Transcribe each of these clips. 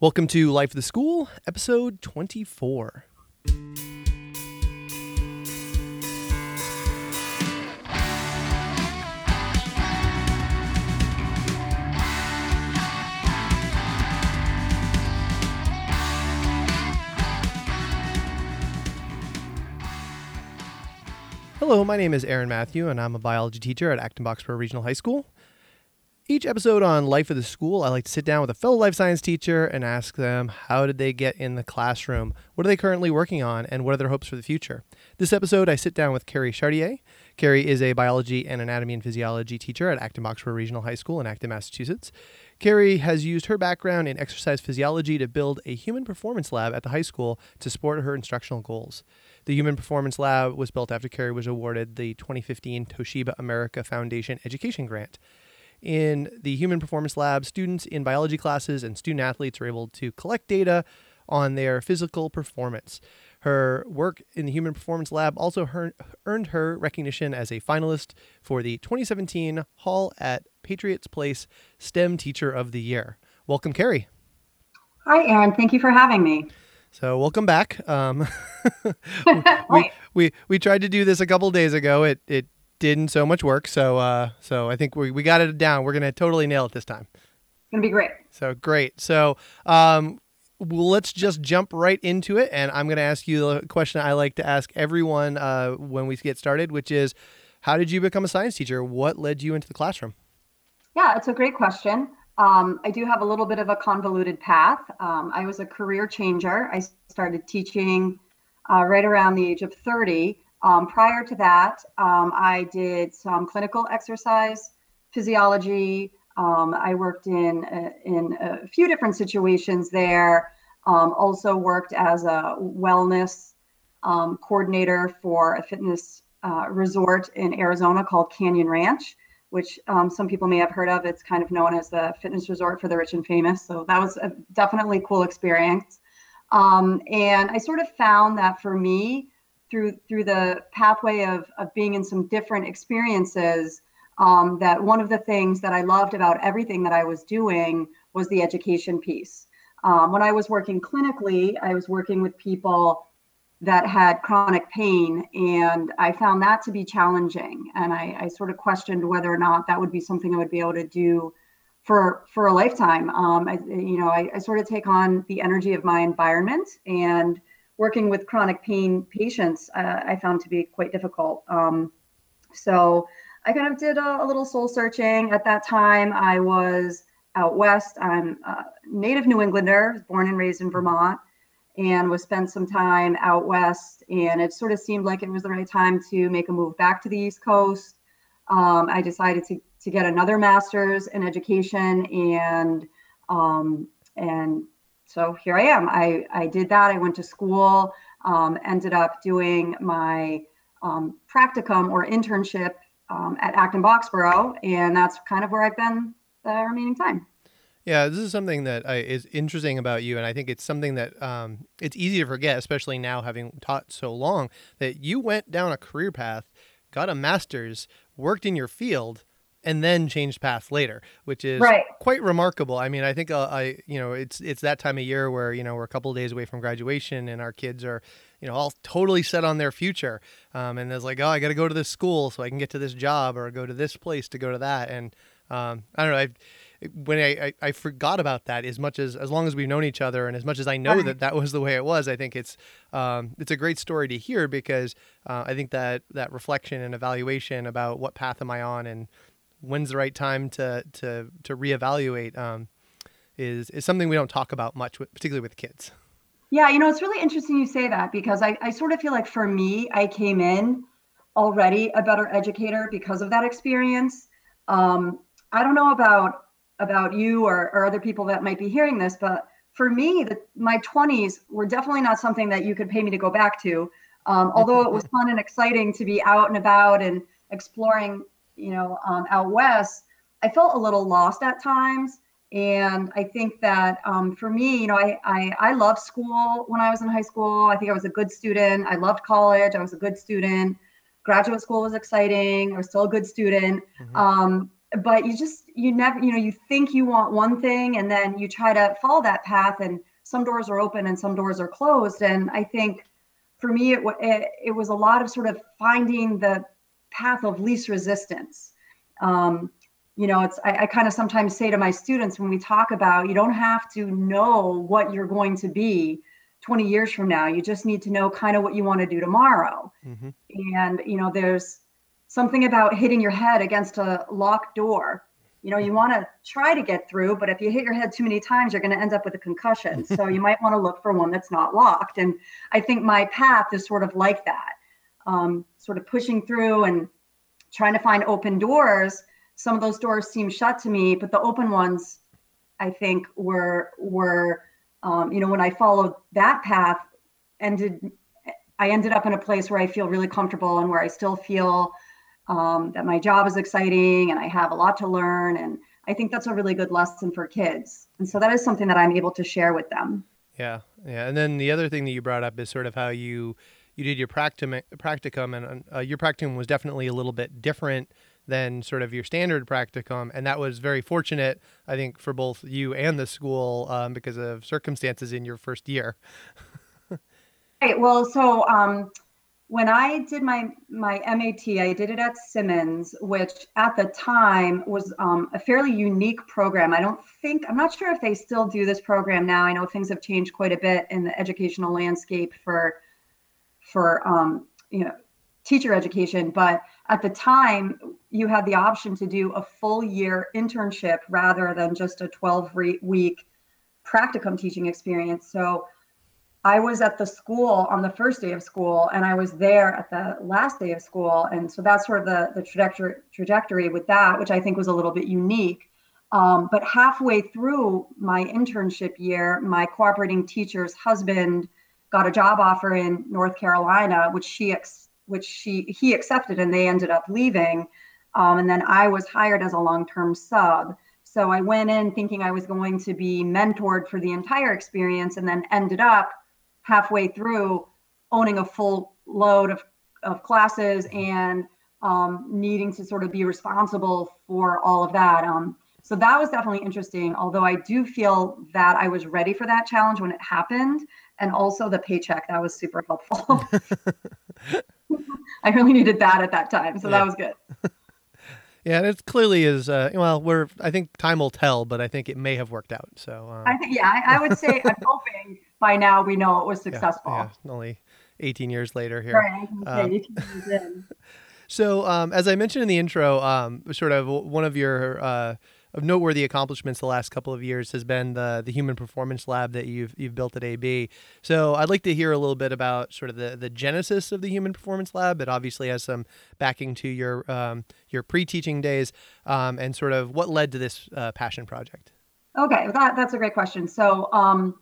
Welcome to Life of the School, episode 24. Hello, my name is Aaron Matthew, and I'm a biology teacher at Acton Boxborough Regional High School. Each episode on Life of the School, I like to sit down with a fellow life science teacher and ask them how did they get in the classroom? What are they currently working on? And what are their hopes for the future? This episode, I sit down with Carrie Chartier. Carrie is a biology and anatomy and physiology teacher at Acton Boxborough Regional High School in Acton, Massachusetts. Carrie has used her background in exercise physiology to build a human performance lab at the high school to support her instructional goals. The Human Performance Lab was built after Carrie was awarded the 2015 Toshiba America Foundation Education Grant. In the Human Performance Lab, students in biology classes and student athletes are able to collect data on their physical performance. Her work in the Human Performance Lab also earned her recognition as a finalist for the 2017 Hall at Patriots Place STEM Teacher of the Year. Welcome, Carrie. Hi, Aaron. Thank you for having me. So welcome back. Um, we, we we tried to do this a couple days ago. It it didn't so much work. So uh, so I think we, we got it down. We're gonna totally nail it this time. It's gonna be great. So great. So um, well, let's just jump right into it, and I'm gonna ask you the question I like to ask everyone uh, when we get started, which is, how did you become a science teacher? What led you into the classroom? Yeah, it's a great question. Um, I do have a little bit of a convoluted path. Um, I was a career changer. I started teaching uh, right around the age of 30. Um, prior to that, um, I did some clinical exercise physiology. Um, I worked in a, in a few different situations there. Um, also worked as a wellness coordinator for a fitness uh, resort in Arizona called Canyon Ranch which um, some people may have heard of. It's kind of known as the fitness resort for the rich and famous. So that was a definitely cool experience. Um, and I sort of found that for me, through through the pathway of of being in some different experiences, um, that one of the things that I loved about everything that I was doing was the education piece. Um, when I was working clinically, I was working with people that had chronic pain and i found that to be challenging and I, I, sort of questioned whether or not that would be something i would be able to do for for a lifetime um, I, you know I, I, sort of take on the energy of my environment and working with chronic pain patients uh, i found to be quite difficult um, so i kind of did a, a, little soul searching at that time i was out west i'm a native new englander born and raised in vermont and was spent some time out west. And it sort of seemed like it was the right time to make a move back to the East Coast. Um, I decided to, to get another master's in education, and um, and so here I am. I, I did that. I went to school, um, ended up doing my um, practicum or internship um, at Acton Boxborough, and that's kind of where I've been the remaining time. Yeah, this is something that I, is interesting about you, and I think it's something that um, it's easy to forget, especially now having taught so long. That you went down a career path, got a master's, worked in your field, and then changed paths later, which is right. quite remarkable. I mean, I think uh, I, you know, it's it's that time of year where you know we're a couple days away from graduation, and our kids are, you know, all totally set on their future, um, and it's like, oh, I got to go to this school so I can get to this job, or go to this place to go to that, and um, I don't know. I've when I, I, I, forgot about that as much as as long as we've known each other and as much as I know right. that that was the way it was I think it's um, it's a great story to hear because uh, I think that that reflection and evaluation about what path am I on and when's the right time to to to reevaluate um, is is something we don't talk about much with, particularly with kids yeah you know it's really interesting you say that because I, I sort of feel like for me I came in already a better educator because of that experience um, I don't know about about you or, or other people that might be hearing this, but for me, the, my 20s were definitely not something that you could pay me to go back to. Um, although it was fun and exciting to be out and about and exploring, you know, um, out west, I felt a little lost at times. And I think that um, for me, you know, I, I I loved school when I was in high school. I think I was a good student. I loved college. I was a good student. Graduate school was exciting. I was still a good student. Mm-hmm. Um, but you just you never you know you think you want one thing and then you try to follow that path and some doors are open and some doors are closed and i think for me it, it, it was a lot of sort of finding the path of least resistance um, you know it's I, I kind of sometimes say to my students when we talk about you don't have to know what you're going to be 20 years from now you just need to know kind of what you want to do tomorrow mm-hmm. and you know there's something about hitting your head against a locked door. You know, you want to try to get through, but if you hit your head too many times, you're going to end up with a concussion. So you might want to look for one that's not locked. And I think my path is sort of like that, um, sort of pushing through and trying to find open doors. Some of those doors seem shut to me, but the open ones, I think, were were um, you know when I followed that path, ended I ended up in a place where I feel really comfortable and where I still feel um, that my job is exciting and I have a lot to learn. And I think that's a really good lesson for kids. And so that is something that I'm able to share with them. Yeah. Yeah. And then the other thing that you brought up is sort of how you, you did your practicum, practicum and uh, your practicum was definitely a little bit different than sort of your standard practicum. And that was very fortunate, I think, for both you and the school um, because of circumstances in your first year. right. Well, so um, when I did my my MAT, I did it at Simmons, which at the time was um, a fairly unique program. I don't think I'm not sure if they still do this program now. I know things have changed quite a bit in the educational landscape for for um, you know teacher education, but at the time you had the option to do a full year internship rather than just a 12 week practicum teaching experience. So I was at the school on the first day of school and I was there at the last day of school. And so that's sort of the, the trajectory trajectory with that, which I think was a little bit unique. Um, but halfway through my internship year, my cooperating teacher's husband got a job offer in North Carolina, which she ex- which she he accepted, and they ended up leaving. Um, and then I was hired as a long-term sub. So I went in thinking I was going to be mentored for the entire experience, and then ended up halfway through owning a full load of, of classes and um, needing to sort of be responsible for all of that. Um, so that was definitely interesting. Although I do feel that I was ready for that challenge when it happened, and also the paycheck that was super helpful. I really needed that at that time, so yeah. that was good. Yeah, and it clearly is. Uh, well, we're. I think time will tell, but I think it may have worked out. So um... I think, yeah, I, I would say I'm hoping by now we know it was successful. Yeah, yeah only 18 years later here. Right. Um, 18 years. So, um, as I mentioned in the intro, um, sort of one of your uh, of noteworthy accomplishments the last couple of years has been the the Human Performance Lab that you've you've built at AB. So, I'd like to hear a little bit about sort of the, the genesis of the Human Performance Lab. It obviously has some backing to your um, your pre teaching days, um, and sort of what led to this uh, passion project. Okay, that, that's a great question. So. Um,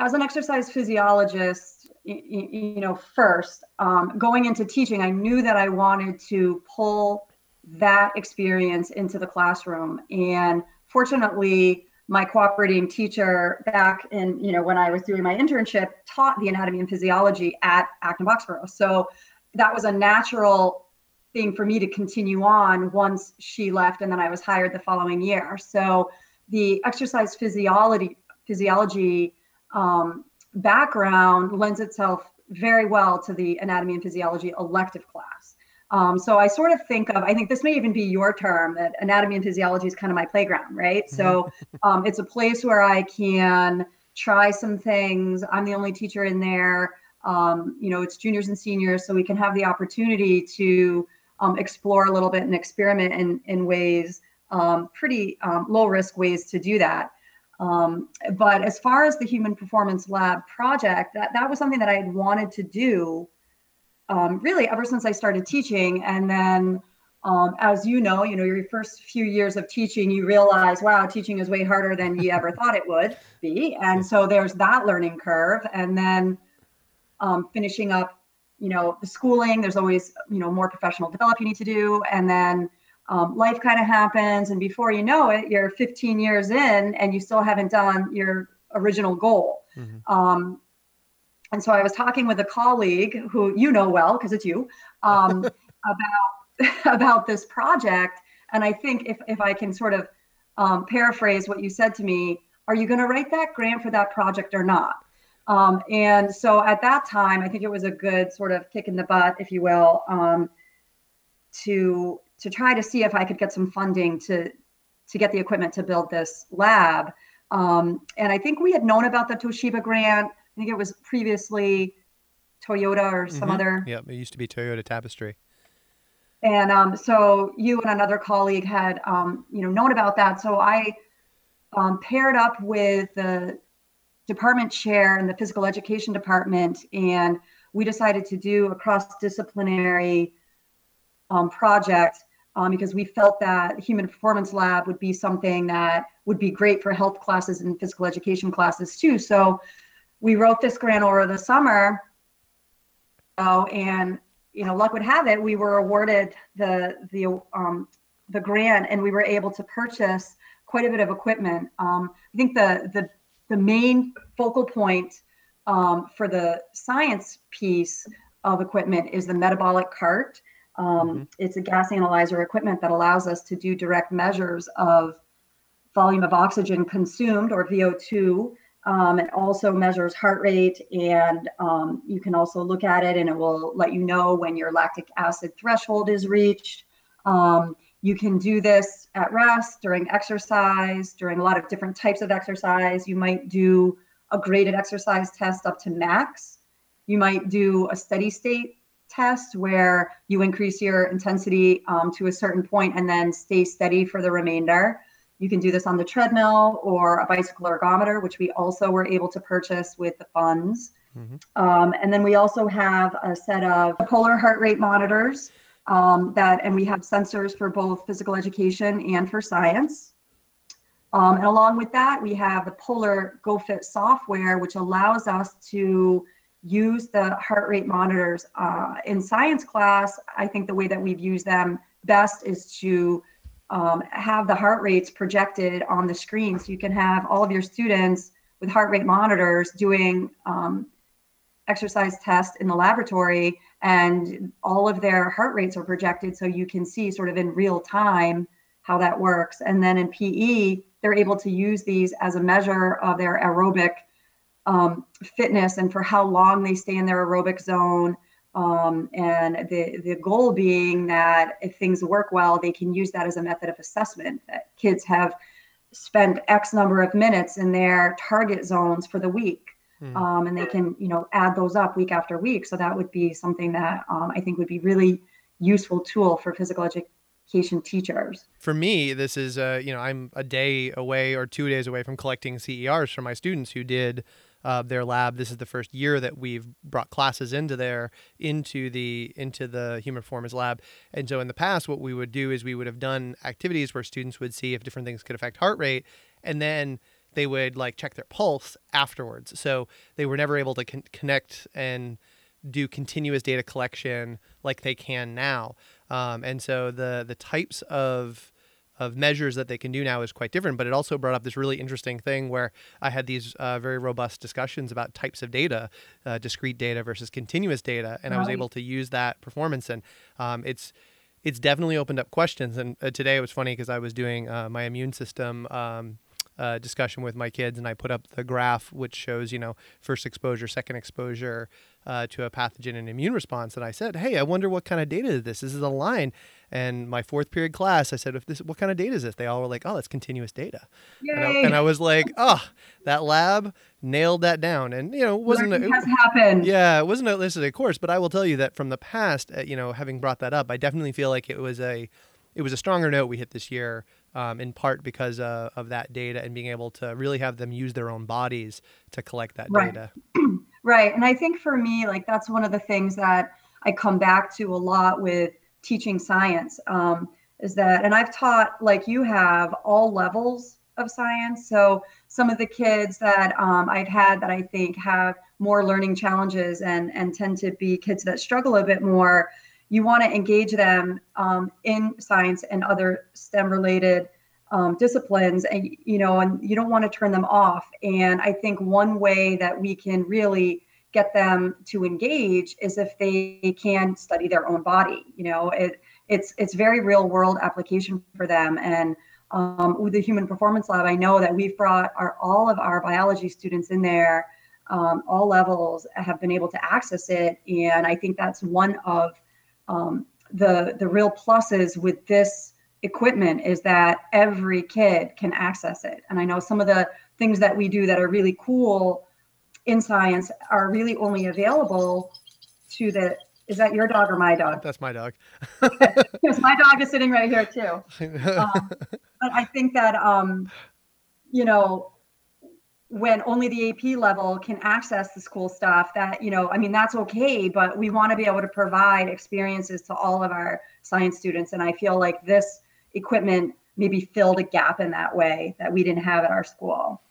as an exercise physiologist, you, you know, first um, going into teaching, I knew that I wanted to pull that experience into the classroom. And fortunately, my cooperating teacher back in, you know, when I was doing my internship taught the anatomy and physiology at Acton Boxborough. So that was a natural thing for me to continue on once she left and then I was hired the following year. So the exercise physiology physiology um, background lends itself very well to the anatomy and physiology elective class. Um, so I sort of think of, I think this may even be your term that anatomy and physiology is kind of my playground, right? Mm-hmm. So um, it's a place where I can try some things. I'm the only teacher in there. Um, you know, it's juniors and seniors, so we can have the opportunity to um, explore a little bit and experiment in, in ways, um, pretty um, low risk ways to do that. Um, but as far as the Human Performance Lab project, that, that was something that I had wanted to do um, really ever since I started teaching. And then, um, as you know, you know, your first few years of teaching, you realize, wow, teaching is way harder than you ever thought it would be. And so there's that learning curve. And then um, finishing up, you know, the schooling, there's always, you know, more professional develop you need to do. And then um, life kind of happens and before you know it you're 15 years in and you still haven't done your original goal mm-hmm. um, and so i was talking with a colleague who you know well because it's you um, about about this project And I think if, if I can sort of um, paraphrase what you said to me, are you going to write that grant for that project or not? Um, and so at that time, I think it was a good sort of kick in the butt, if you will, um, to to try to see if I could get some funding to to get the equipment to build this lab. Um, and I think we had known about the Toshiba grant. I think it was previously Toyota or some mm-hmm. other. Yeah, it used to be Toyota Tapestry. And um, so you and another colleague had, um, you know, known about that. So I um, paired up with the department chair in the physical education department, and we decided to do a cross-disciplinary um, project um, because we felt that human performance lab would be something that would be great for health classes and physical education classes too. So we wrote this grant over the summer. Oh, and you know, luck would have it, we were awarded the the um, the grant, and we were able to purchase quite a bit of equipment. Um, I think the the the main focal point um, for the science piece of equipment is the metabolic cart. Um, mm-hmm. It's a gas analyzer equipment that allows us to do direct measures of volume of oxygen consumed or VO2. Um, it also measures heart rate, and um, you can also look at it and it will let you know when your lactic acid threshold is reached. Um, you can do this at rest, during exercise, during a lot of different types of exercise. You might do a graded exercise test up to max. You might do a steady state test where you increase your intensity um, to a certain point and then stay steady for the remainder. You can do this on the treadmill or a bicycle ergometer, which we also were able to purchase with the funds. Mm-hmm. Um, and then we also have a set of polar heart rate monitors um, that, and we have sensors for both physical education and for science. Um, and along with that, we have the Polar GoFit software, which allows us to use the heart rate monitors uh, in science class. I think the way that we've used them best is to um, have the heart rates projected on the screen. So you can have all of your students with heart rate monitors doing um, exercise tests in the laboratory and all of their heart rates are projected so you can see sort of in real time how that works. And then in PE, they're able to use these as a measure of their aerobic um, fitness and for how long they stay in their aerobic zone. Um, and the, the goal being that if things work well, they can use that as a method of assessment. That kids have spent X number of minutes in their target zones for the week. Hmm. Um, and they can, you know, add those up week after week. So that would be something that um, I think would be really useful tool for physical education teachers. For me, this is, uh, you know, I'm a day away or two days away from collecting CERs for my students who did uh, their lab. This is the first year that we've brought classes into there into the into the human performance lab. And so in the past, what we would do is we would have done activities where students would see if different things could affect heart rate, and then they would like check their pulse afterwards. So they were never able to con- connect and do continuous data collection like they can now. Um, and so the the types of of measures that they can do now is quite different. But it also brought up this really interesting thing where I had these uh, very robust discussions about types of data, uh, discrete data versus continuous data, and right. I was able to use that performance. And um, it's it's definitely opened up questions. And uh, today it was funny because I was doing uh, my immune system. Um, uh, discussion with my kids, and I put up the graph which shows, you know, first exposure, second exposure uh, to a pathogen and immune response. And I said, "Hey, I wonder what kind of data is this? This is a line." And my fourth period class, I said, "If this, what kind of data is this?" They all were like, "Oh, that's continuous data." And I, and I, was like, "Oh, that lab nailed that down." And you know, wasn't it has happened? Yeah, it wasn't a listed course, but I will tell you that from the past, uh, you know, having brought that up, I definitely feel like it was a it was a stronger note we hit this year, um, in part because uh, of that data and being able to really have them use their own bodies to collect that right. data. Right, and I think for me, like that's one of the things that I come back to a lot with teaching science um, is that, and I've taught like you have all levels of science. So some of the kids that um, I've had that I think have more learning challenges and and tend to be kids that struggle a bit more. You want to engage them um, in science and other STEM related um, disciplines, and you know, and you don't want to turn them off. And I think one way that we can really get them to engage is if they can study their own body. You know, it it's it's very real world application for them. And um, with the Human Performance Lab, I know that we've brought our all of our biology students in there. Um, all levels have been able to access it, and I think that's one of um, the the real pluses with this equipment is that every kid can access it. And I know some of the things that we do that are really cool in science are really only available to the is that your dog or my dog? That's my dog. because my dog is sitting right here too. Um, but I think that um, you know when only the AP level can access this cool stuff that you know I mean that's okay but we want to be able to provide experiences to all of our science students and I feel like this equipment maybe filled a gap in that way that we didn't have at our school.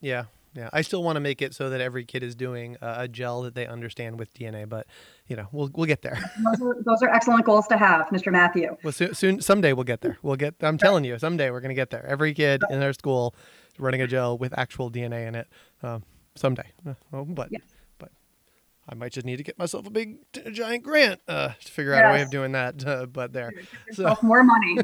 Yeah, yeah. I still want to make it so that every kid is doing a, gel that they understand with DNA, but you know, we'll we'll get there. those, are, those are excellent goals to have, Mr. Matthew. Well, soon, soon someday we'll get there. We'll get. I'm telling you, someday we're gonna get there. Every kid in our school is running a gel with actual DNA in it. Um, someday. Oh, but yeah. I might just need to get myself a big a giant grant uh, to figure yes. out a way of doing that. Uh, but there, so more money.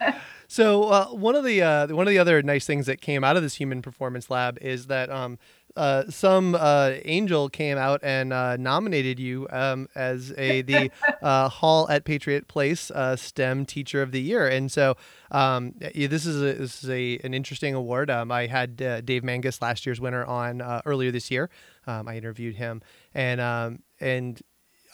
So uh, one of the uh, one of the other nice things that came out of this human performance lab is that um, uh, some uh, angel came out and uh, nominated you um, as a the uh, Hall at Patriot Place STEM Teacher of the Year, and so um, this is a, this is a an interesting award. Um, I had Dave Mangus, last year's winner, on earlier this year. Um, I interviewed him, and um, and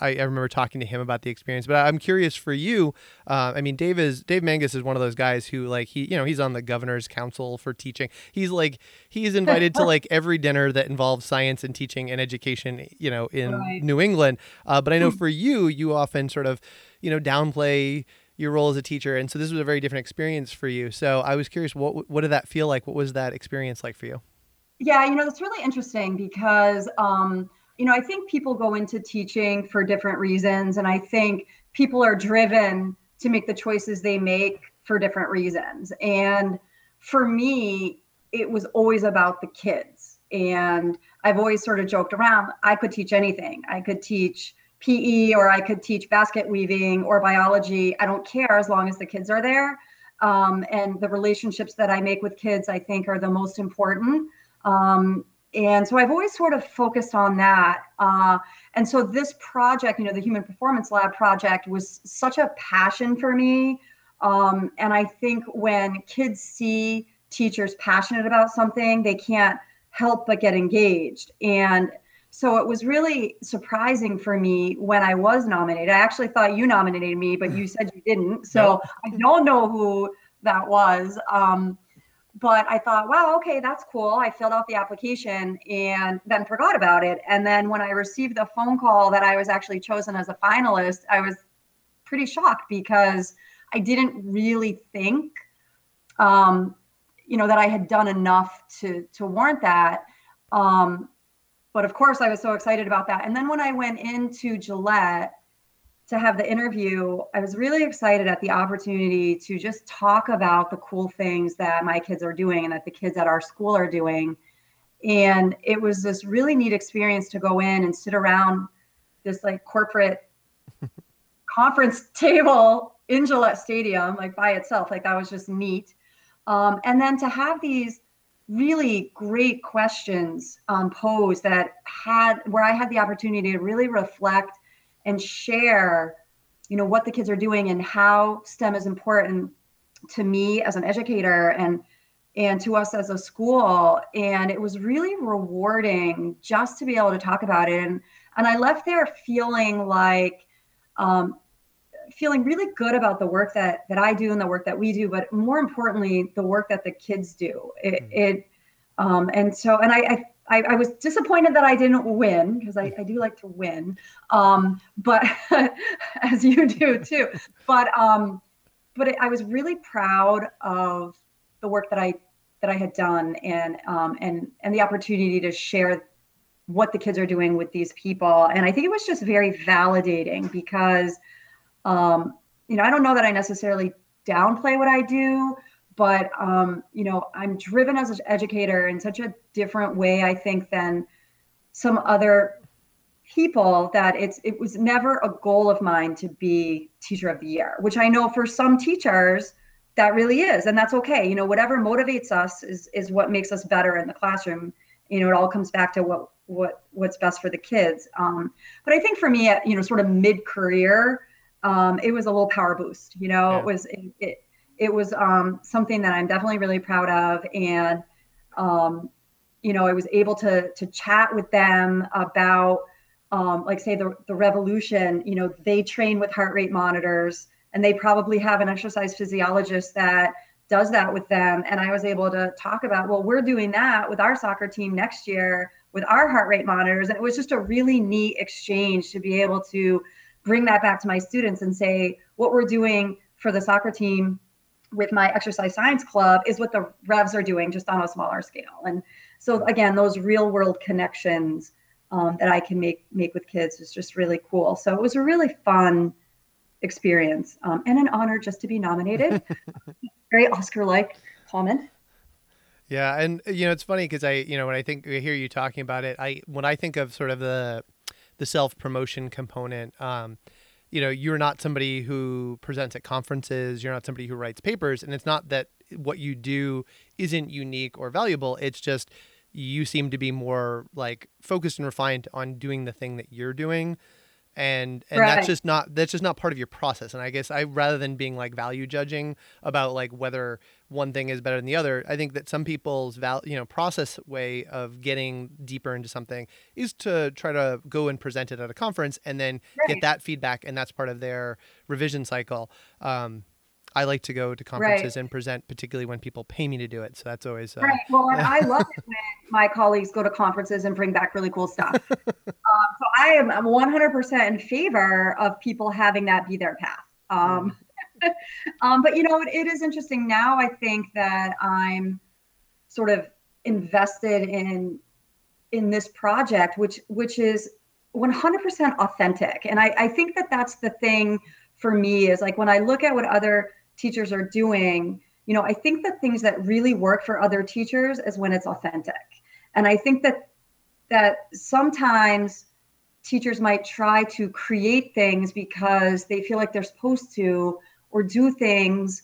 I, I, remember talking to him about the experience, but I'm curious for you. Uh, I mean, Dave is Dave Mangus is one of those guys who like he you know he's on the governor's council for teaching. He's like he's invited to like every dinner that involves science and teaching and education. You know, in right. New England. Uh, but I know hmm. for you, you often sort of you know downplay your role as a teacher, and so this was a very different experience for you. So I was curious, what what did that feel like? What was that experience like for you? Yeah, you know, it's really interesting because. Um, you know, I think people go into teaching for different reasons. And I think people are driven to make the choices they make for different reasons. And for me, it was always about the kids. And I've always sort of joked around I could teach anything. I could teach PE or I could teach basket weaving or biology. I don't care as long as the kids are there. Um, and the relationships that I make with kids, I think, are the most important. Um, and so I've always sort of focused on that. Uh, and so this project, you know, the Human Performance Lab project was such a passion for me. Um, and I think when kids see teachers passionate about something, they can't help but get engaged. And so it was really surprising for me when I was nominated. I actually thought you nominated me, but you said you didn't. So I don't know who that was. Um, but I thought, wow, okay, that's cool. I filled out the application and then forgot about it. And then when I received the phone call that I was actually chosen as a finalist, I was pretty shocked because I didn't really think, um, you know, that I had done enough to to warrant that. Um, but of course, I was so excited about that. And then when I went into Gillette to have the interview, I was really excited at the opportunity to just talk about the cool things that my kids are doing and that the kids at our school are doing. And it was this really neat experience to go in and sit around this like corporate conference table in Gillette Stadium, like by itself. Like that was just neat. Um, and then to have these really great questions um, posed that had where I had the opportunity to really reflect and share you know what the kids are doing and how stem is important to me as an educator and and to us as a school. And it was really rewarding just to be able to talk about it. And and i left there feeling like um, feeling really good about the work that that i do and the work that we do but more importantly the work that the kids do. It, mm-hmm. it um, and so and I, I I, I, was disappointed that I didn't win because I, I, do like to win, um, but as you do too. But um, but it, I was really proud of the work that I that I had done and um, and and the opportunity to share what the kids are doing with these people. And I think it was just very validating because um, you know I don't know that I necessarily downplay what I do, but um, you know i'm driven as an educator in such a different way i think than some other people that it's it was never a goal of mine to be teacher of the year, which I know for some teachers that really is, and that's okay. You know, whatever motivates us is is what makes us better in the classroom. You know, it all comes back to what what what's best for the kids. Um, but I think for me, at you know, sort of mid career, um, it was a little power boost. You know, yeah. it was it, it, it was um, something that I'm definitely really proud of, and um, you know, I was able to to chat with them about um, like say the, the revolution you know they train with heart rate monitors and they probably have an exercise physiologist that does that with them. And i was able to talk about well we're doing that with our soccer team next year with our heart rate monitors. And it was just a really neat exchange to be able to bring that back to my students and say what we're doing for the soccer team with my exercise science club is what the revs are doing just on a smaller scale and so again those real world connections um, that I can make make with kids is just really cool. So it was a really fun experience um, and an honor just to be nominated. Very Oscar-like comment. Yeah, and you know it's funny because I, you know, when I think I hear you talking about it, I when I think of sort of the the self promotion component, um, you know, you're not somebody who presents at conferences, you're not somebody who writes papers, and it's not that what you do isn't unique or valuable. It's just you seem to be more like focused and refined on doing the thing that you're doing and and right. that's just not that's just not part of your process and i guess i rather than being like value judging about like whether one thing is better than the other i think that some people's val you know process way of getting deeper into something is to try to go and present it at a conference and then right. get that feedback and that's part of their revision cycle um, I like to go to conferences right. and present, particularly when people pay me to do it. So that's always uh, right. Well, I love it when my colleagues go to conferences and bring back really cool stuff. uh, so I am 100% in favor of people having that be their path. Um, mm. um, but you know, it, it is interesting now. I think that I'm sort of invested in in this project, which which is 100% authentic, and I, I think that that's the thing for me is like when I look at what other teachers are doing you know i think that things that really work for other teachers is when it's authentic. And i think that that sometimes teachers might try to create things because they feel like they're supposed to or do things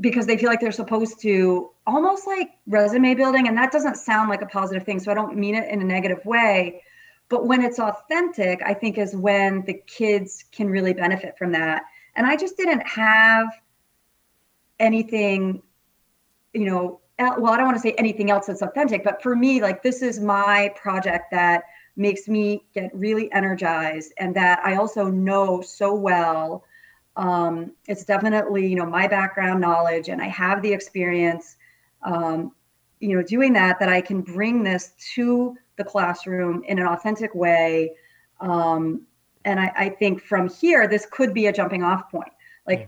because they feel like they're supposed to almost like resume building. And that doesn't sound like a positive thing so i don't mean it in a negative way. But when it's authentic i think is when the kids can really benefit from that and I just didn't have anything, you know, well, I don't want to say anything else that's authentic, but for me, like this is my project that makes me get really energized and that I also know so well. Um, it's definitely, you know, my background knowledge and I have the experience, um, you know, doing that, that I can bring this to the classroom in an authentic way. Um, and I, I think from here this could be a jumping off point like yeah.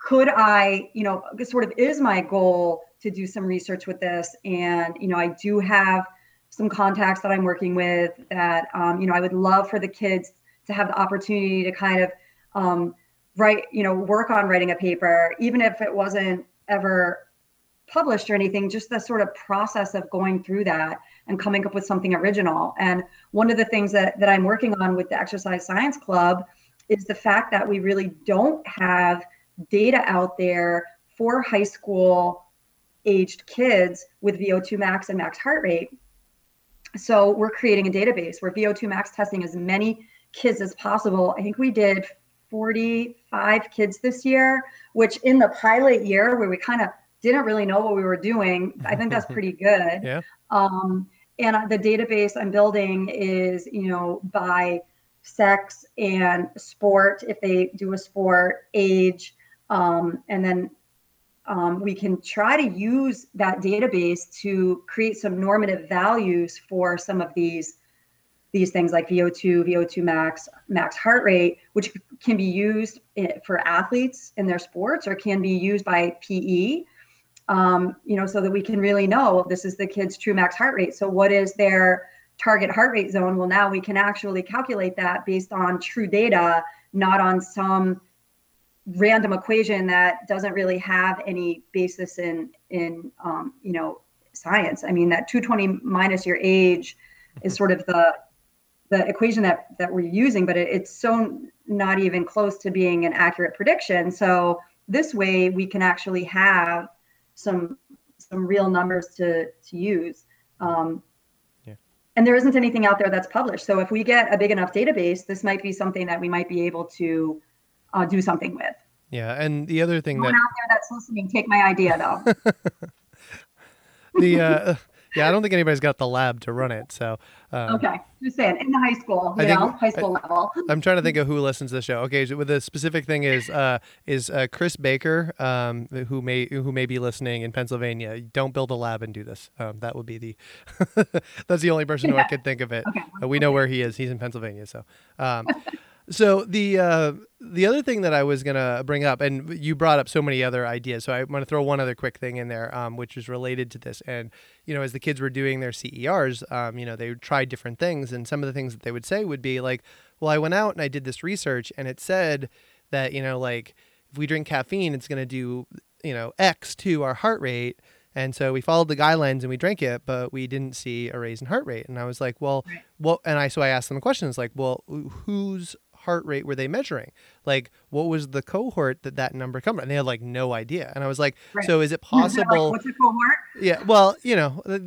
could i you know sort of is my goal to do some research with this and you know i do have some contacts that i'm working with that um, you know i would love for the kids to have the opportunity to kind of um, write you know work on writing a paper even if it wasn't ever published or anything just the sort of process of going through that and coming up with something original and one of the things that, that i'm working on with the exercise science club is the fact that we really don't have data out there for high school aged kids with vo2 max and max heart rate so we're creating a database where vo2 max testing as many kids as possible i think we did 45 kids this year which in the pilot year where we kind of didn't really know what we were doing. I think that's pretty good. yeah. Um, and the database I'm building is, you know, by sex and sport, if they do a sport, age, um, and then um, we can try to use that database to create some normative values for some of these these things like VO2, VO2 max, max heart rate, which can be used for athletes in their sports or can be used by PE um, you know, so that we can really know this is the kid's true max heart rate. So what is their target heart rate zone? Well, now we can actually calculate that based on true data, not on some random equation that doesn't really have any basis in in um, you know science. I mean, that 220 minus your age is sort of the the equation that that we're using, but it, it's so not even close to being an accurate prediction. So this way we can actually have some some real numbers to to use. Um, yeah. And there isn't anything out there that's published. So if we get a big enough database, this might be something that we might be able to uh, do something with. Yeah, and the other thing Anyone that out there that's listening, take my idea though. the uh, yeah, I don't think anybody's got the lab to run it. So um, okay, just saying in the high school, you I know, high school I, level. I'm trying to think of who listens to the show. Okay, so with the specific thing is uh, is uh, Chris Baker, um, who may who may be listening in Pennsylvania. Don't build a lab and do this. Um, that would be the that's the only person yeah. who I could think of it. Okay. Uh, we know where he is. He's in Pennsylvania. So. So the uh, the other thing that I was gonna bring up, and you brought up so many other ideas, so I want to throw one other quick thing in there, um, which is related to this. And you know, as the kids were doing their CERs, um, you know, they tried different things, and some of the things that they would say would be like, "Well, I went out and I did this research, and it said that you know, like if we drink caffeine, it's gonna do you know X to our heart rate." And so we followed the guidelines and we drank it, but we didn't see a raise in heart rate. And I was like, well, what? And I so I asked them the It's like, well, whose heart rate were they measuring? Like, what was the cohort that that number come from? And they had like no idea. And I was like, right. so is it possible? Like, what's a cohort? Yeah. Well, you know, uh,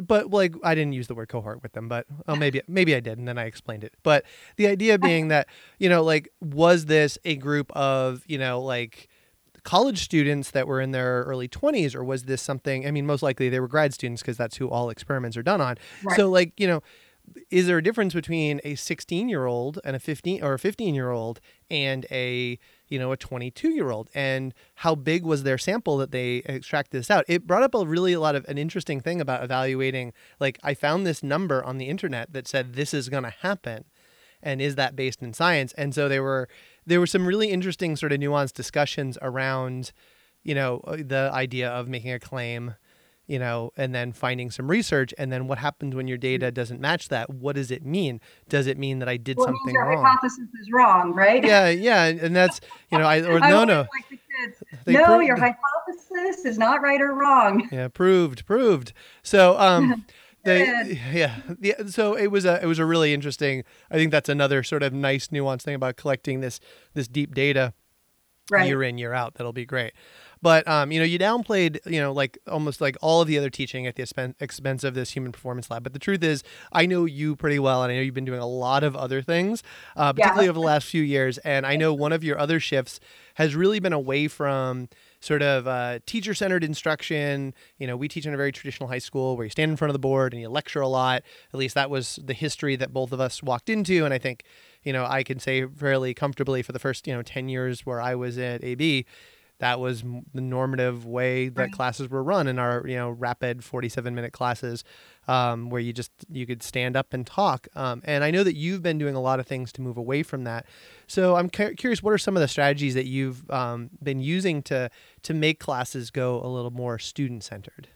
but like I didn't use the word cohort with them, but oh, maybe maybe I did, and then I explained it. But the idea being that you know, like, was this a group of you know, like college students that were in their early 20s or was this something i mean most likely they were grad students because that's who all experiments are done on right. so like you know is there a difference between a 16 year old and a 15 or a 15 year old and a you know a 22 year old and how big was their sample that they extracted this out? It brought up a really a lot of an interesting thing about evaluating like i found this number on the internet that said this is going to happen and is that based in science? And so there were there were some really interesting sort of nuanced discussions around you know uh, the idea of making a claim you know, and then finding some research, and then what happens when your data doesn't match that? What does it mean? Does it mean that I did well, something your wrong? hypothesis is wrong, right? Yeah, yeah, and that's you know, I or I no, no. Like no, proved, your hypothesis is not right or wrong. Yeah, proved, proved. So, um. They, yeah, yeah. So it was a it was a really interesting. I think that's another sort of nice nuanced thing about collecting this this deep data right. year in year out. That'll be great. But um, you know, you downplayed, you know, like almost like all of the other teaching at the expense of this human performance lab. But the truth is, I know you pretty well, and I know you've been doing a lot of other things, uh, particularly yeah. over the last few years. And I know one of your other shifts has really been away from sort of uh, teacher centered instruction. You know, we teach in a very traditional high school where you stand in front of the board and you lecture a lot. At least that was the history that both of us walked into. And I think, you know, I can say fairly comfortably for the first, you know, 10 years where I was at AB, that was the normative way that right. classes were run in our you know rapid 47 minute classes um, where you just you could stand up and talk um, and i know that you've been doing a lot of things to move away from that. So i'm cu- curious what are some of the strategies that you've um, been using to to make classes go a little more student centered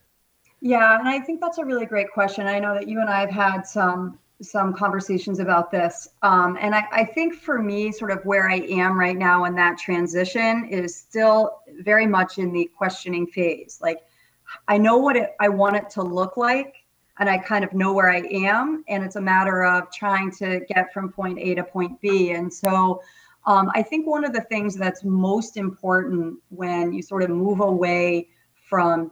yeah and i think that's a really great question. I know that you and i have had some some conversations about this. Um, and I, I, think for me, sort of where I am right now in that transition is still very much in the questioning phase. Like, I know what it, I want it to look like, and I kind of know where I am. And it's a matter of trying to get from point A to point B. And so um, I think one of the things that's most important when you sort of move away from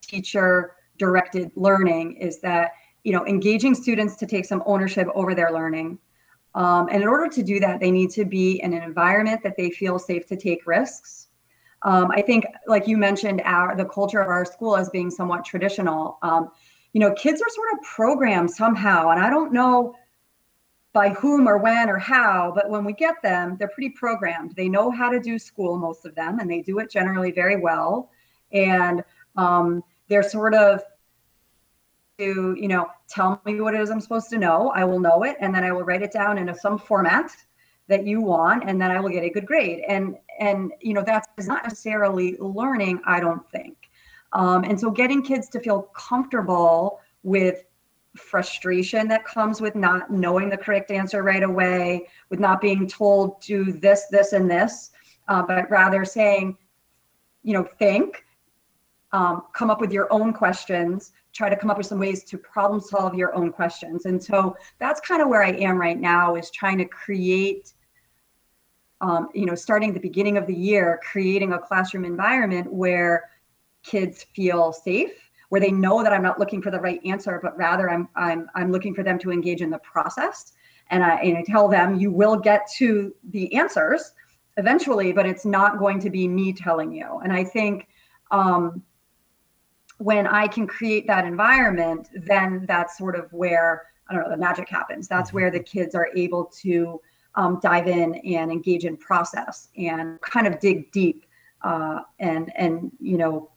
teacher directed learning is that you know, engaging students to take some ownership over their learning. Um, and in order to do that, they need to be in an environment that they feel safe to take risks. Um, I think, like you mentioned, our the culture of our school as being somewhat traditional. Um, you know, kids are sort of programmed somehow, and I don't know by whom or when or how, but when we get them, they're pretty programmed. They know how to do school, most of them, and they do it generally very well. And um, they're sort of to, you know, tell me what it is I'm supposed to know. I will know it, and then I will write it down in a, some format that you want, and then I will get a good grade. And and you know that's not necessarily learning, I don't think. Um, and so getting kids to feel comfortable with frustration that comes with not knowing the correct answer right away, with not being told do this, this, and this, uh, but rather saying, you know, think, um, come up with your own questions, try to come up with some ways to problem solve your own questions. And so that's kind of where I am right now is trying to create, um, you know, starting the beginning of the year, creating a classroom environment where kids feel safe, where they know that I'm not looking for the right answer, but rather I'm I'm I'm looking for them to engage in the process. And I, and I tell them you will get to the answers eventually, but it's not going to be me telling you. And I think um, when I can create that environment, then that's sort of where I don't know the magic happens. That's where the kids are able to um, dive in and engage in process and kind of dig deep uh, and and you know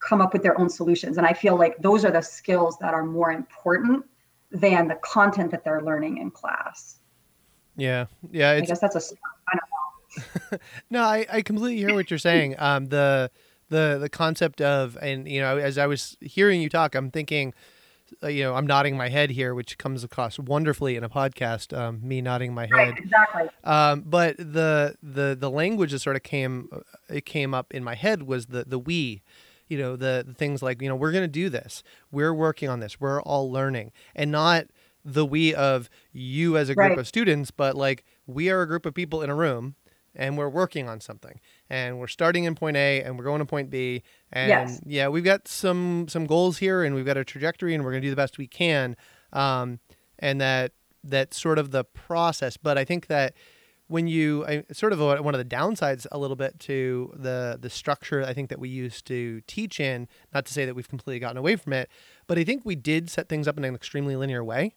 come up with their own solutions. And I feel like those are the skills that are more important than the content that they're learning in class. Yeah, yeah. I guess that's a I don't know. no, I, I completely hear what you're saying. Um, the the the concept of and you know as I was hearing you talk, I'm thinking, uh, you know, I'm nodding my head here, which comes across wonderfully in a podcast. Um, me nodding my head, right, exactly. Um, but the the the language that sort of came uh, it came up in my head was the the we. You know the, the things like you know we're going to do this, we're working on this, we're all learning, and not the we of you as a group right. of students, but like we are a group of people in a room and we're working on something. And we're starting in point A and we're going to point B. And yes. yeah we've got some some goals here and we've got a trajectory and we're going to do the best we can um, and that that's sort of the process. But I think that when you I, sort of a, one of the downsides a little bit to the the structure I think that we used to teach in not to say that we've completely gotten away from it but I think we did set things up in an extremely linear way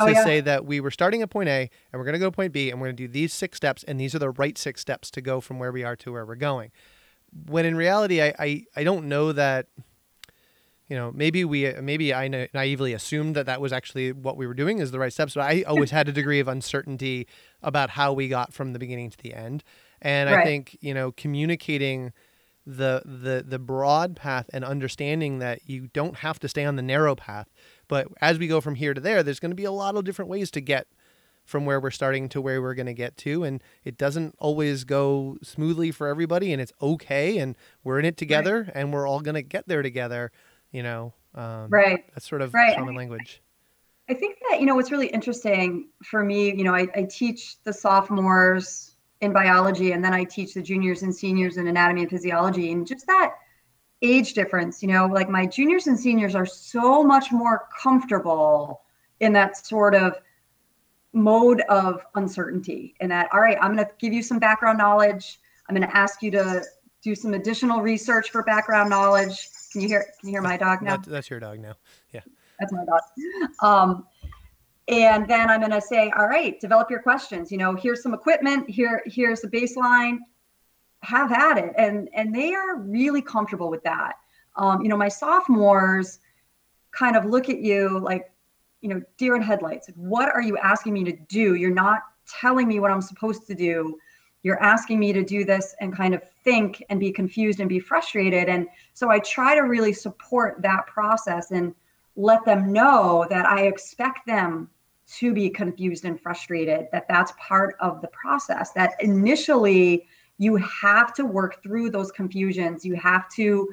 oh, to yeah. say that we were starting at point A and we're going to go to point B and we're going to do these six steps and these are the right six steps to go from where we are to where we're going. When in reality, I I, I don't know that. You know, maybe we maybe I naively assumed that that was actually what we were doing is the right steps, but I always had a degree of uncertainty about how we got from the beginning to the end. And right. I think you know communicating the the the broad path and understanding that you don't have to stay on the narrow path but as we go from here to there, there's going to be a lot of different ways to get from where we're starting to where we're going to get to. And it doesn't always go smoothly for everybody, and it's okay. And we're in it together, right. and we're all going to get there together. You know, um, right? That's sort of right. common language. I think that you know what's really interesting for me. You know, I, I teach the sophomores in biology, and then I teach the juniors and seniors in anatomy and physiology, and just that age difference. You know, like my juniors and seniors are so much more comfortable in that sort of mode of uncertainty and that all right i'm going to give you some background knowledge. I'm going to ask you to do some additional research for background knowledge. Can you hear can you hear my dog now? That's your dog now. Yeah. That's my dog. Um, and then i'm going to say all right develop your questions. You know here's some equipment. Here here's the baseline have at it and and they are really comfortable with that. Um, you know my sophomores kind of look at you like you know deer in headlights. Like, what are you asking me to do? You're not telling me what i'm supposed to do. You're asking me to do this and kind of think and be confused and be frustrated. And so i try to really support that process and let them know that i expect them to be confused and frustrated that that's part of the process that initially you have to work through those confusions. You have to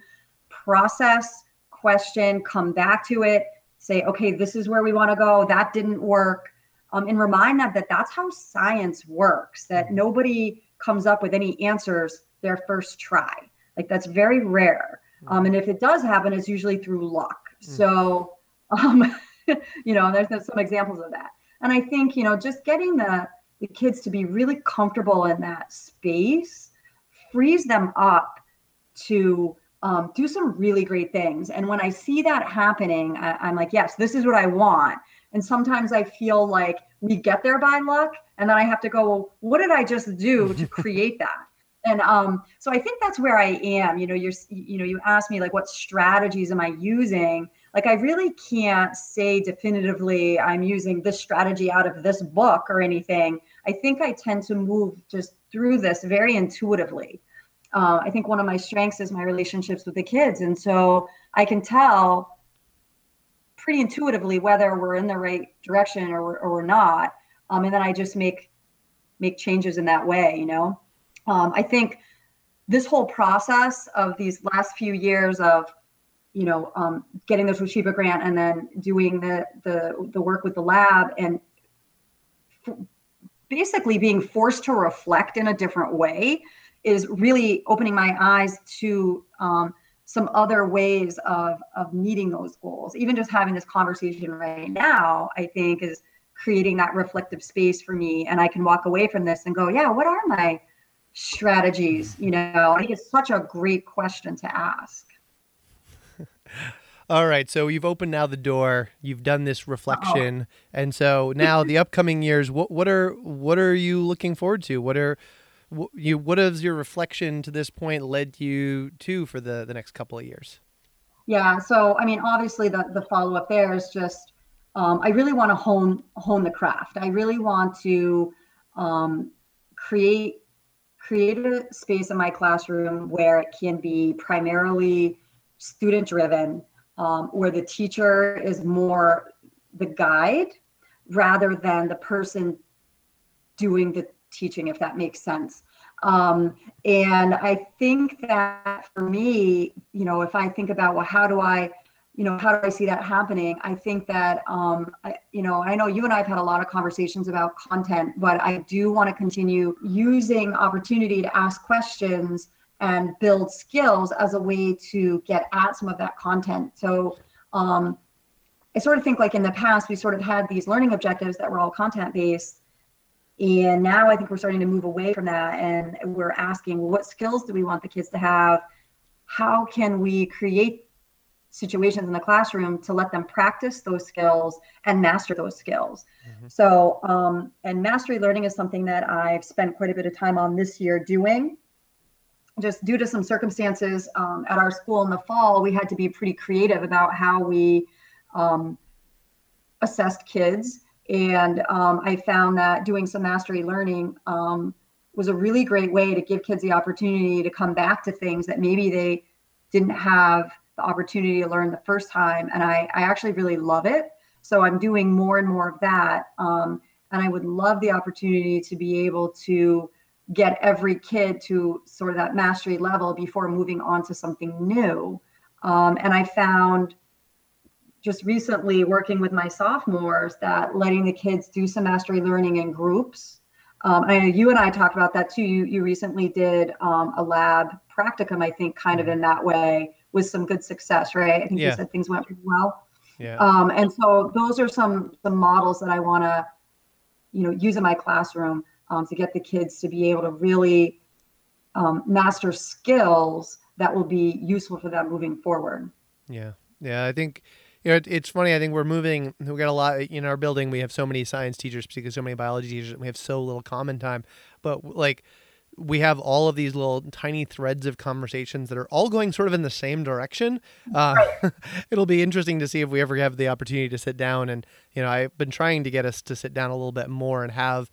process, question, come back to it, say, okay, this is where we want to go. That didn't work. Um, and remind them that that's how science works, that mm-hmm. nobody comes up with any answers their first try. Like that's very rare. Mm-hmm. Um, and if it does happen, it's usually through luck. Mm. So, um, you know, there's, there's some examples of that. And I think, you know, just getting the the kids to be really comfortable in that space frees them up to um, do some really great things. And when I see that happening, I, am like, yes, this is what I want. And sometimes I feel like we get there by luck, and then I have to go, well, what did I just do to create that? And um, so I think that's where I am. You know, you're, you know, you asked me like, what strategies am I using? Like I really can't say definitively I'm using this strategy out of this book or anything. I think I tend to move just through this very intuitively. Uh, I think one of my strengths is my relationships with the kids. And so I can tell pretty intuitively whether we're in the right direction or, or we're not. Um, and then I just make make changes in that way, you know. Um, I think this whole process of these last few years of you know, um, getting the Toshiba grant and then doing the the the work with the lab and f- basically being forced to reflect in a different way is really opening my eyes to um, some other ways of of meeting those goals. Even just having this conversation right now, I think is creating that reflective space for me. And i can walk away from this and go yeah what are my strategies? You know i think it's such a great question to ask all right so you've opened now the door you've done this reflection Uh-oh. and so now the upcoming years what what are what are you looking forward to what are what, you what has your reflection to this point led you to for the the next couple of years yeah so i mean obviously the the follow up there is just um, I really want to hone hone the craft. I really want to um, create create a space in my classroom where it can be primarily student driven, um, where the teacher is more the guide rather than the person doing the teaching, if that makes sense. Um, and I think that for me, you know, if I think about well, how do I you know how do i see that happening i think that um, I, you know i know you and i've had a lot of conversations about content but i do want to continue using opportunity to ask questions and build skills as a way to get at some of that content so um, i sort of think like in the past we sort of had these learning objectives that were all content based and now i think we're starting to move away from that and we're asking what skills do we want the kids to have how can we create situations in the classroom to let them practice those skills and master those skills. Mm-hmm. So, um, and mastery learning is something that I've spent quite a bit of time on this year doing. Just due to some circumstances um, at our school in the fall, we had to be pretty creative about how we um, assessed kids. And um, I found that doing some mastery learning um, was a really great way to give kids the opportunity to come back to things that maybe they didn't have the opportunity to learn the first time. And I, I actually really love it. So I'm doing more and more of that. Um, and I would love the opportunity to be able to get every kid to sort of that mastery level before moving on to something new. Um, and I found just recently working with my sophomores that letting the kids do some mastery learning in groups. Um, I know you and I talked about that too. You, you recently did um, a lab practicum, I think, kind of in that way, with some good success, right? I think yeah. you said things went pretty well. Yeah. Um, and so those are some some models that I want to, you know, use in my classroom um, to get the kids to be able to really um, master skills that will be useful for them moving forward. Yeah, yeah, I think you know, it's funny. I think we're moving. We got a lot in our building. We have so many science teachers, particularly so many biology teachers. We have so little common time. But like, we have all of these little tiny threads of conversations that are all going sort of in the same direction. Uh, it'll be interesting to see if we ever have the opportunity to sit down and, you know, I've been trying to get us to sit down a little bit more and have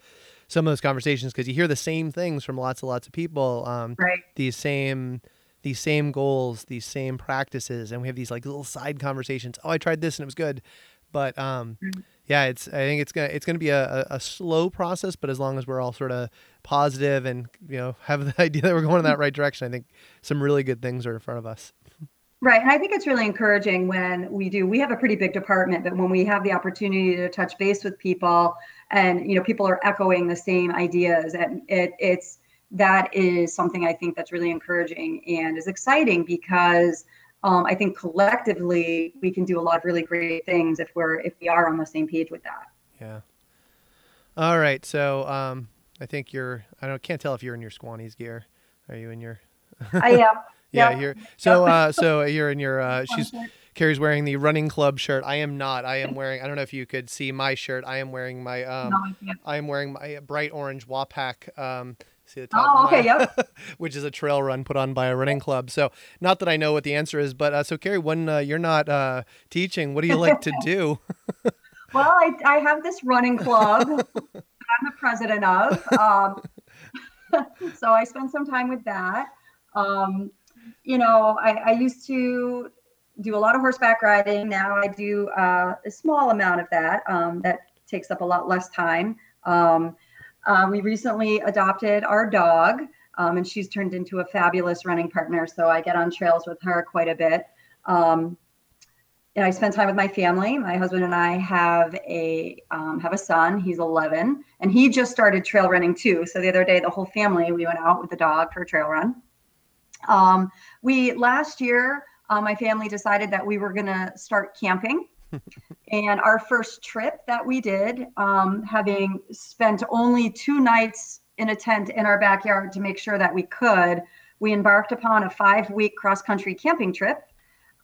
some of those conversations because you hear the same things from lots and lots of people. Um, right. These same these same goals, these same practices, and we have these like little side conversations. Oh, I tried this and it was good, but um, mm-hmm yeah, it's I think it's gonna it's gonna be a, a, slow process, but as long as we're all sort of positive and you know have the idea that we're going in that right direction, I think some really good things are in front of us. Right, and I think it's really encouraging when we do. We have a pretty big department, but when we have the opportunity to touch base with people, and you know, people are echoing the same ideas, and it it's that is something I think that's really encouraging and is exciting because um, I think collectively we can do a lot of really great things if we're if we are on the same page with that. Yeah. All right. So um, I think you're. I don't can't tell if you're in your Squannies gear. Are you in your? I am. yeah, yeah, you're. So uh, so you're in your. Uh, she's. Carrie's wearing the running club shirt. I am not. I am wearing. I don't know if you could see my shirt. I am wearing my. Um, no, I, I am wearing my bright orange Wapak um, See the top. Oh, okay, yep. which is a trail run put on by a running club. So, not that I know what the answer is, but uh, so Carrie, when uh, you're not uh, teaching, what do you like to do? well, I, I have this running club I'm the president of. Um, so I spend some time with that. Um, you know, I, I, used to do a lot of horseback riding. Now I do uh, a small amount of that. Um, that takes up a lot less time. Um, um, we recently adopted our dog, um, and she's turned into a fabulous running partner. So I get on trails with her quite a bit. Um, and I spend time with my family. My husband and I have a um, have a son. He's 11, and he just started trail running too. So the other day, the whole family we went out with the dog for a trail run. Um, we last year, uh, my family decided that we were going to start camping. and our first trip that we did, um, having spent only two nights in a tent in our backyard to make sure that we could, we embarked upon a five week cross country camping trip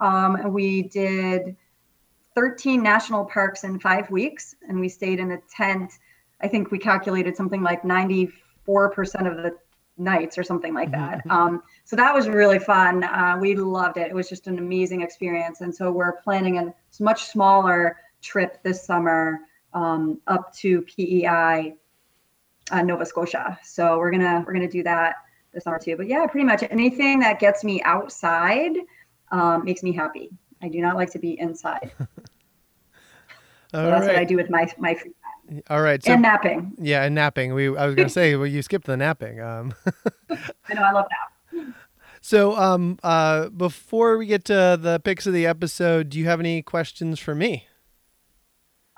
um, we did 13 national parks in five weeks, and we stayed in a tent. I think we calculated something like 94% of the nights or something like that. Um, so that was really fun. Uh, we loved it. It was just an amazing experience. And so we're planning a much smaller trip this summer um, up to PEI, uh, Nova Scotia. So we're gonna we're gonna do that this summer too. But yeah, pretty much anything that gets me outside um, makes me happy. I do not like to be inside. so that's right. what I do with my my free time. All right. So, and napping. Yeah, and napping. We I was gonna say, well, you skipped the napping. Um, I know I love nap. So, um, uh, before we get to the picks of the episode, do you have any questions for me?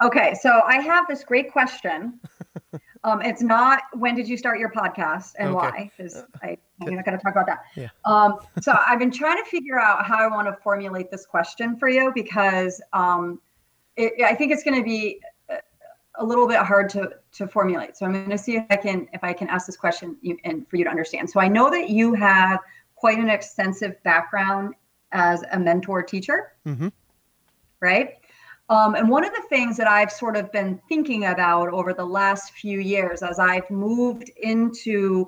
Okay, so I have this great question. Um, it's not when did you start your podcast and okay. why? Because I'm not going to talk about that. Yeah. Um, so I've been trying to figure out how I want to formulate this question for you because um, it, I think it's going to be a little bit hard to to formulate. So I'm going to see if I can if I can ask this question and for you to understand. So I know that you have quite an extensive background as a mentor teacher, mm-hmm. right? Um, and one of the things that I've sort of been thinking about over the last few years as I've moved into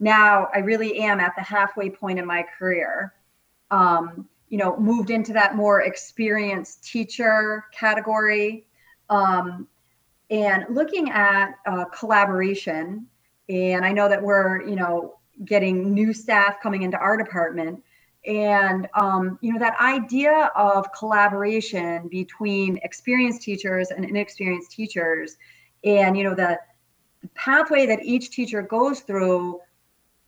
now, I really am at the halfway point in my career. Um, you know, moved into that more experienced teacher category. Um, and looking at uh, collaboration, and I know that we're, you know, getting new staff coming into our department and um, you know that idea of collaboration between experienced teachers and inexperienced teachers and you know the, the pathway that each teacher goes through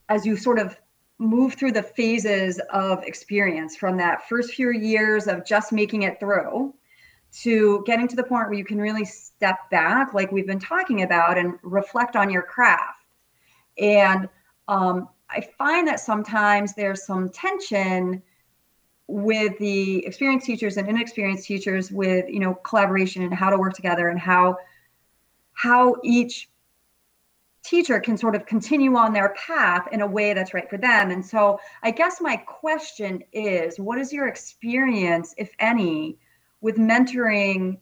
as you sort of move through the phases of experience from that first few years of just making it through to getting to the point where you can really step back like we've been talking about and reflect on your craft. And um, I find that sometimes there's some tension with the experienced teachers and inexperienced teachers with you know collaboration and how to work together and how how each teacher can sort of continue on their path in a way that's right for them. And so i guess my question is what is your experience if any with mentoring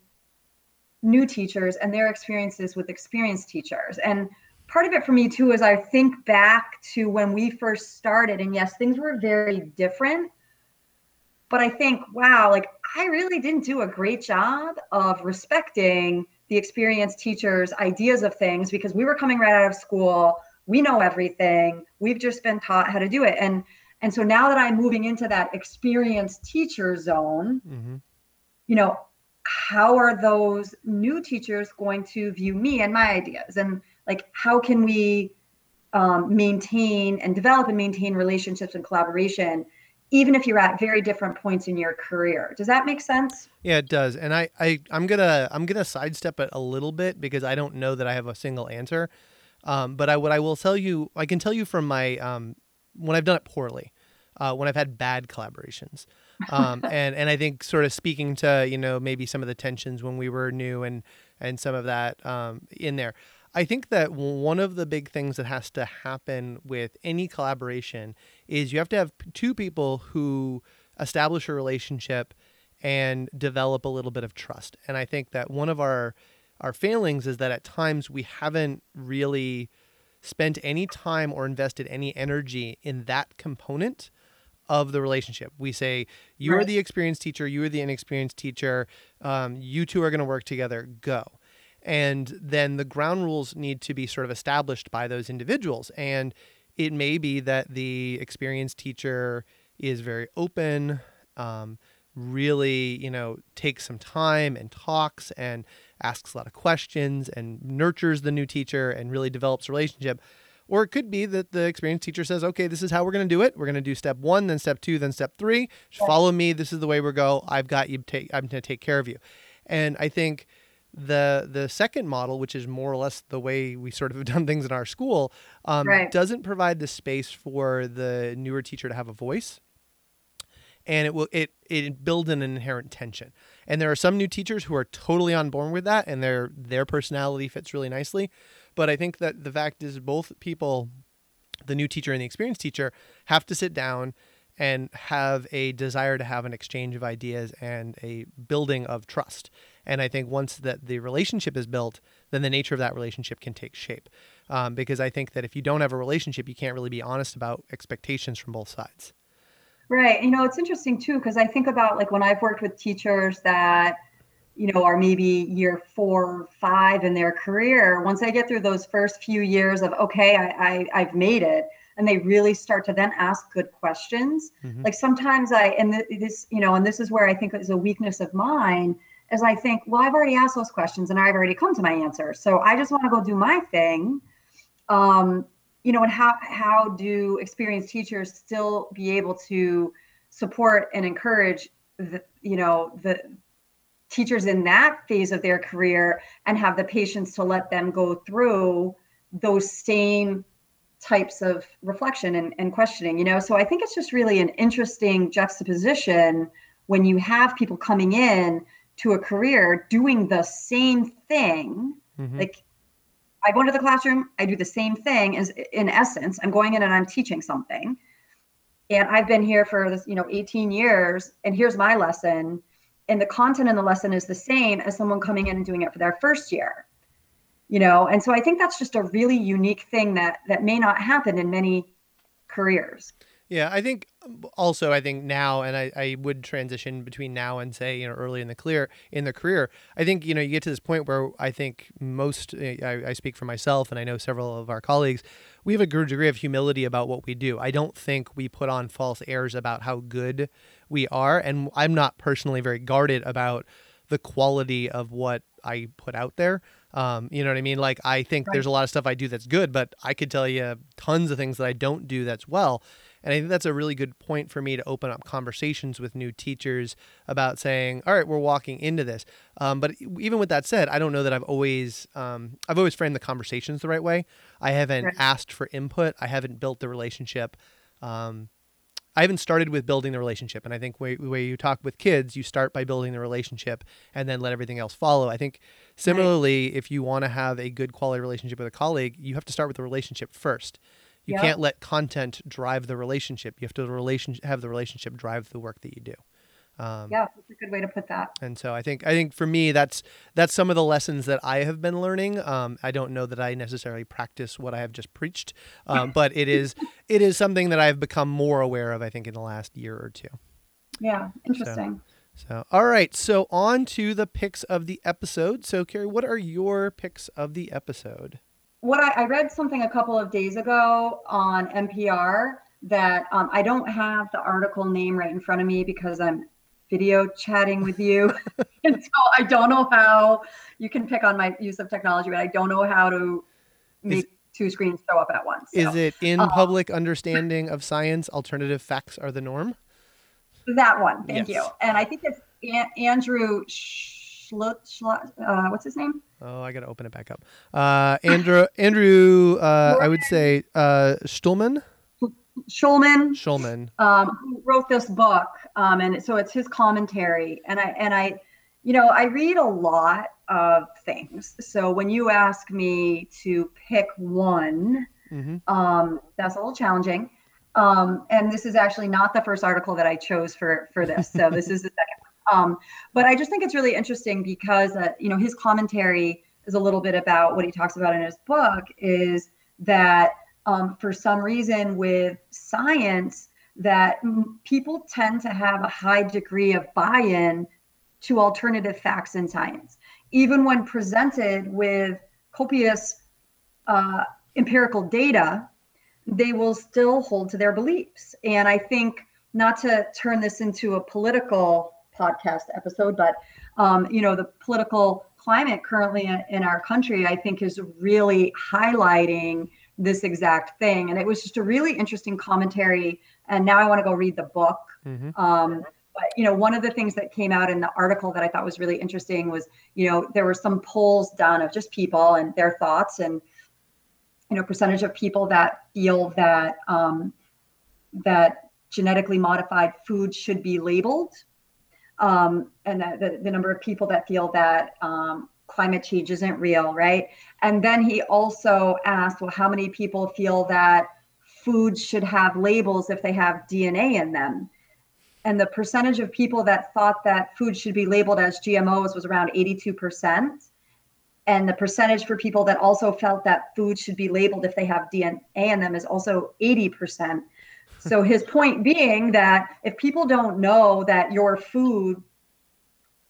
new teachers and their experiences with experienced teachers and part of it for me too is I think back to when we first started, and yes, things were very different. But I think, wow, like I really didn't do a great job of respecting the experienced teachers' ideas of things because we were coming right out of school. We know everything. We've just been taught how to do it. And and so now that I'm moving into that experienced teacher zone, mm-hmm. You know, how are those new teachers going to view me and my ideas? And like how can we um, maintain and develop and maintain relationships and collaboration even if you're at very different points in your career? Does that make sense? Yeah it does. And i, I i'm gonna i'm gonna sidestep it a little bit because i don't know that i have a single answer. Um, but i what i will tell you i can tell you from my um, when i've done it poorly uh, when i've had bad collaborations um, and and i think sort of speaking to you know maybe some of the tensions when we were new and and some of that um, in there I think that one of the big things that has to happen with any collaboration is you have to have two people who establish a relationship and develop a little bit of trust. And I think that one of our our failings is that at times we haven't really spent any time or invested any energy in that component of the relationship. We say, you right. are the experienced teacher, you are the inexperienced teacher, um, you two are going to work together, go and then the ground rules need to be sort of established by those individuals and it may be that the experienced teacher is very open um, really you know takes some time and talks and asks a lot of questions and nurtures the new teacher and really develops a relationship Or it could be that the experienced teacher says, okay, this is how we're going to do it. We're going to do step one, then step two, then step three. Just follow me. This is the way we go. I've got you. Take. I'm going to take care of you. And I think the the second model, which is more or less the way we sort of have done things in our school, um, Right. doesn't provide the space for the newer teacher to have a voice and it will it it builds in an inherent tension. And there are some new teachers who are totally on board with that, and their their personality fits really nicely. But I think that the fact is both people, the new teacher and the experienced teacher, have to sit down and have a desire to have an exchange of ideas and a building of trust. And I think once that the relationship is built, then the nature of that relationship can take shape. Um, because I think that if you don't have a relationship, you can't really be honest about expectations from both sides. Right. You know, it's interesting too, because I think about like when I've worked with teachers that, you know, are maybe year four, five in their career. Once I get through those first few years of, okay, I, I I've made it, and they really start to then ask good questions. Mhm. Like sometimes I, and this, you know, and this is where I think is a weakness of mine, is I think, well, I've already asked those questions and I've already come to my answer. So I just want to go do my thing. Um, you know, and how how do experienced teachers still be able to support and encourage the, you know, the teachers in that phase of their career and have the patience to let them go through those same types of reflection and, and questioning, you know? So I think it's just really an interesting juxtaposition when you have people coming in to a career doing the same thing Mhm. like I go into the classroom, I do the same thing as in essence, I'm going in and I'm teaching something. And I've been here for this, you know, 18 years, and here's my lesson. And the content in the lesson is the same as someone coming in and doing it for their first year. You know, and so I think that's just a really unique thing that that may not happen in many careers. Yeah, I think also I think now, and I, I would transition between now and say you know early in the clear in the career. I think you know you get to this point where I think most eh, I, I speak for myself, and I know several of our colleagues. We have a good degree of humility about what we do. I don't think we put on false airs about how good we are, and I'm not personally very guarded about the quality of what I put out there. Um, you know what I mean? Like I think Right. there's a lot of stuff I do that's good, but I could tell you tons of things that I don't do that's well. And I think that's a really good point for me to open up conversations with new teachers about saying, all right, we're walking into this. Um, but even with that said, I don't know that I've always, um, I've always framed the conversations the right way. I haven't Right. asked for input. I haven't built the relationship. Um, I haven't started with building the relationship. And I think where, way you talk with kids, you start by building the relationship and then let everything else follow. I think similarly, if you want to have a good quality relationship with a colleague, you have to start with the relationship first. You Yeah. can't let content drive the relationship. You have to have the relationship drive the work that you do. Um, Yeah, that's a good way to put that. and so I think I think for me that's that's some of the lessons that I have been learning. Um, I don't know that I necessarily practice what I have just preached, um, but it is it is something that I've become more aware of. I think in the last year or two. Yeah, interesting. So all right, so on to the picks of the episode. So Carrie, what are your picks of the episode? what I, I read something a couple of days ago on NPR that um, I don't have the article name right in front of me because I'm video chatting with you. and so I don't know how you can pick on my use of technology, but I don't know how to make two screens show up at once. So Is it in uh, public understanding of science? Alternative facts are the norm. that one? Thank Yes. you. And I think it's An- Andrew Schlut, Schlut, uh, what's his name? Oh, I got to open it back up. Uh, Andrew, Andrew, uh, I would say uh, Stulman, Schulman. Schulman. um, who wrote this book, um, and so it's his commentary. And I and I, you know, I read a lot of things. So when you ask me to pick one, hmm um, that's a little challenging. Um, and this is actually not the first article that I chose for for this. So this is the second. one. Um, but I just think it's really interesting because uh, you know his commentary is a little bit about what he talks about in his book is that um, for some reason with science that people tend to have a high degree of buy-in to alternative facts in science, even when presented with copious uh, empirical data, they will still hold to their beliefs. And I think not to turn this into a political podcast episode, but um, you know, the political climate currently in our country, I think, is really highlighting this exact thing. And it was just a really interesting commentary. And now I want to go read the book. Mm-hmm. Um, but you know, one of the things that came out in the article that I thought was really interesting was, you know, there were some polls done of just people and their thoughts, and you know, percentage of people that feel that um, that genetically modified food should be labeled, um, and the, the number of people that feel that um, climate change isn't real, right? And then he also asked, well, how many people feel that foods should have labels if they have DNA in them? And the percentage of people that thought that food should be labeled as GMOs was around 82%. And the percentage for people that also felt that food should be labeled if they have DNA in them is also 80%. So his point being that if people don't know that your food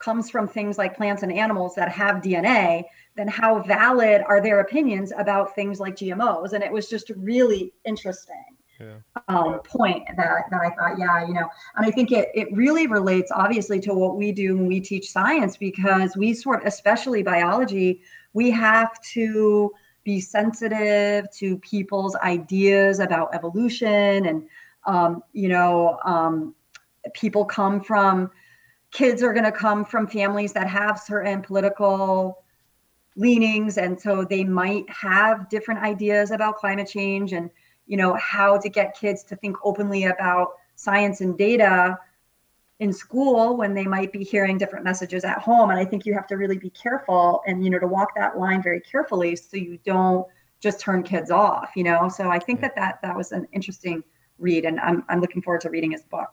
comes from things like plants and animals that have DNA, then how valid are their opinions about things like GMOs? And it was just really interesting. Yeah. Um, point that, that I thought, yeah, you know, and I think it, it really relates obviously to what we do when we teach science because we sort of, especially biology, we have to be sensitive to people's ideas about evolution and, um, you know, um, people come from kids are going to come from families that have certain political leanings and so they might have different ideas about climate change and you know how to get kids to think openly about science and data in school when they might be hearing different messages at home. And i think you have to really be careful and you know to walk that line very carefully so you don't just turn kids off you know? So i think that that that was an interesting read and i'm, I'm looking forward to reading his book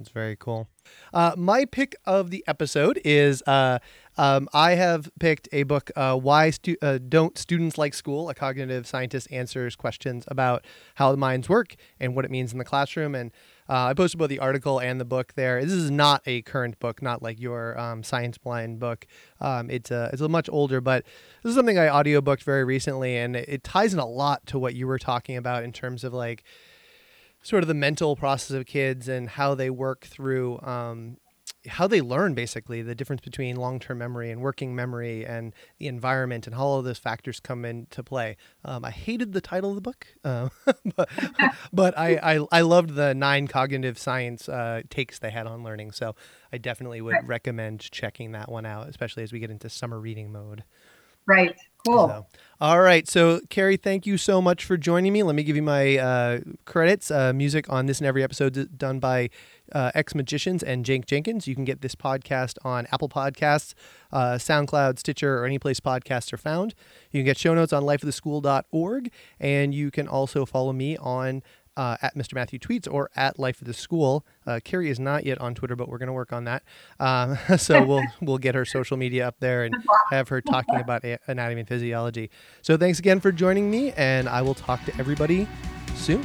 it's very cool. Uh, my pick of the episode is uh, um, I have picked a book, uh, Why Stu- uh, Don't Students Like School? A cognitive scientist answers questions about how the minds work and what it means in the classroom. And uh, I posted both the article and the book there. This is not a current book, not like your um, Science Blind book. Um, it's, a, it's a much older, but this is something I audiobooked very recently, and it, it ties in a lot to what you were talking about in terms of like, sort of the mental process of kids and how they work through um, how they learn basically the difference between long-term memory and working memory and the environment and how all of those factors come into play. Um, i hated the title of the book uh, but, but I, I, I loved the nine cognitive science uh, takes they had on learning. So i definitely would right. recommend checking that one out especially as we get into summer reading mode. Right Cool. So, all right. So, Carrie, thank you so much for joining me. Let me give you my uh, credits. Uh, music on this and every episode done by uh, X Magicians and Jake Jenkins. You can get this podcast on Apple Podcasts, uh, SoundCloud, Stitcher, or any place podcasts are found. You can get show notes on lifeoftheschool.org, and you can also follow me on uh, at Mr. Matthew Tweets or at Life of the School. Uh, Carrie is not yet on Twitter, but we're going to work on that. Um, so we'll we'll get her social media up there and have her talking about anatomy and physiology. So thanks again for joining me, and I will talk to everybody soon.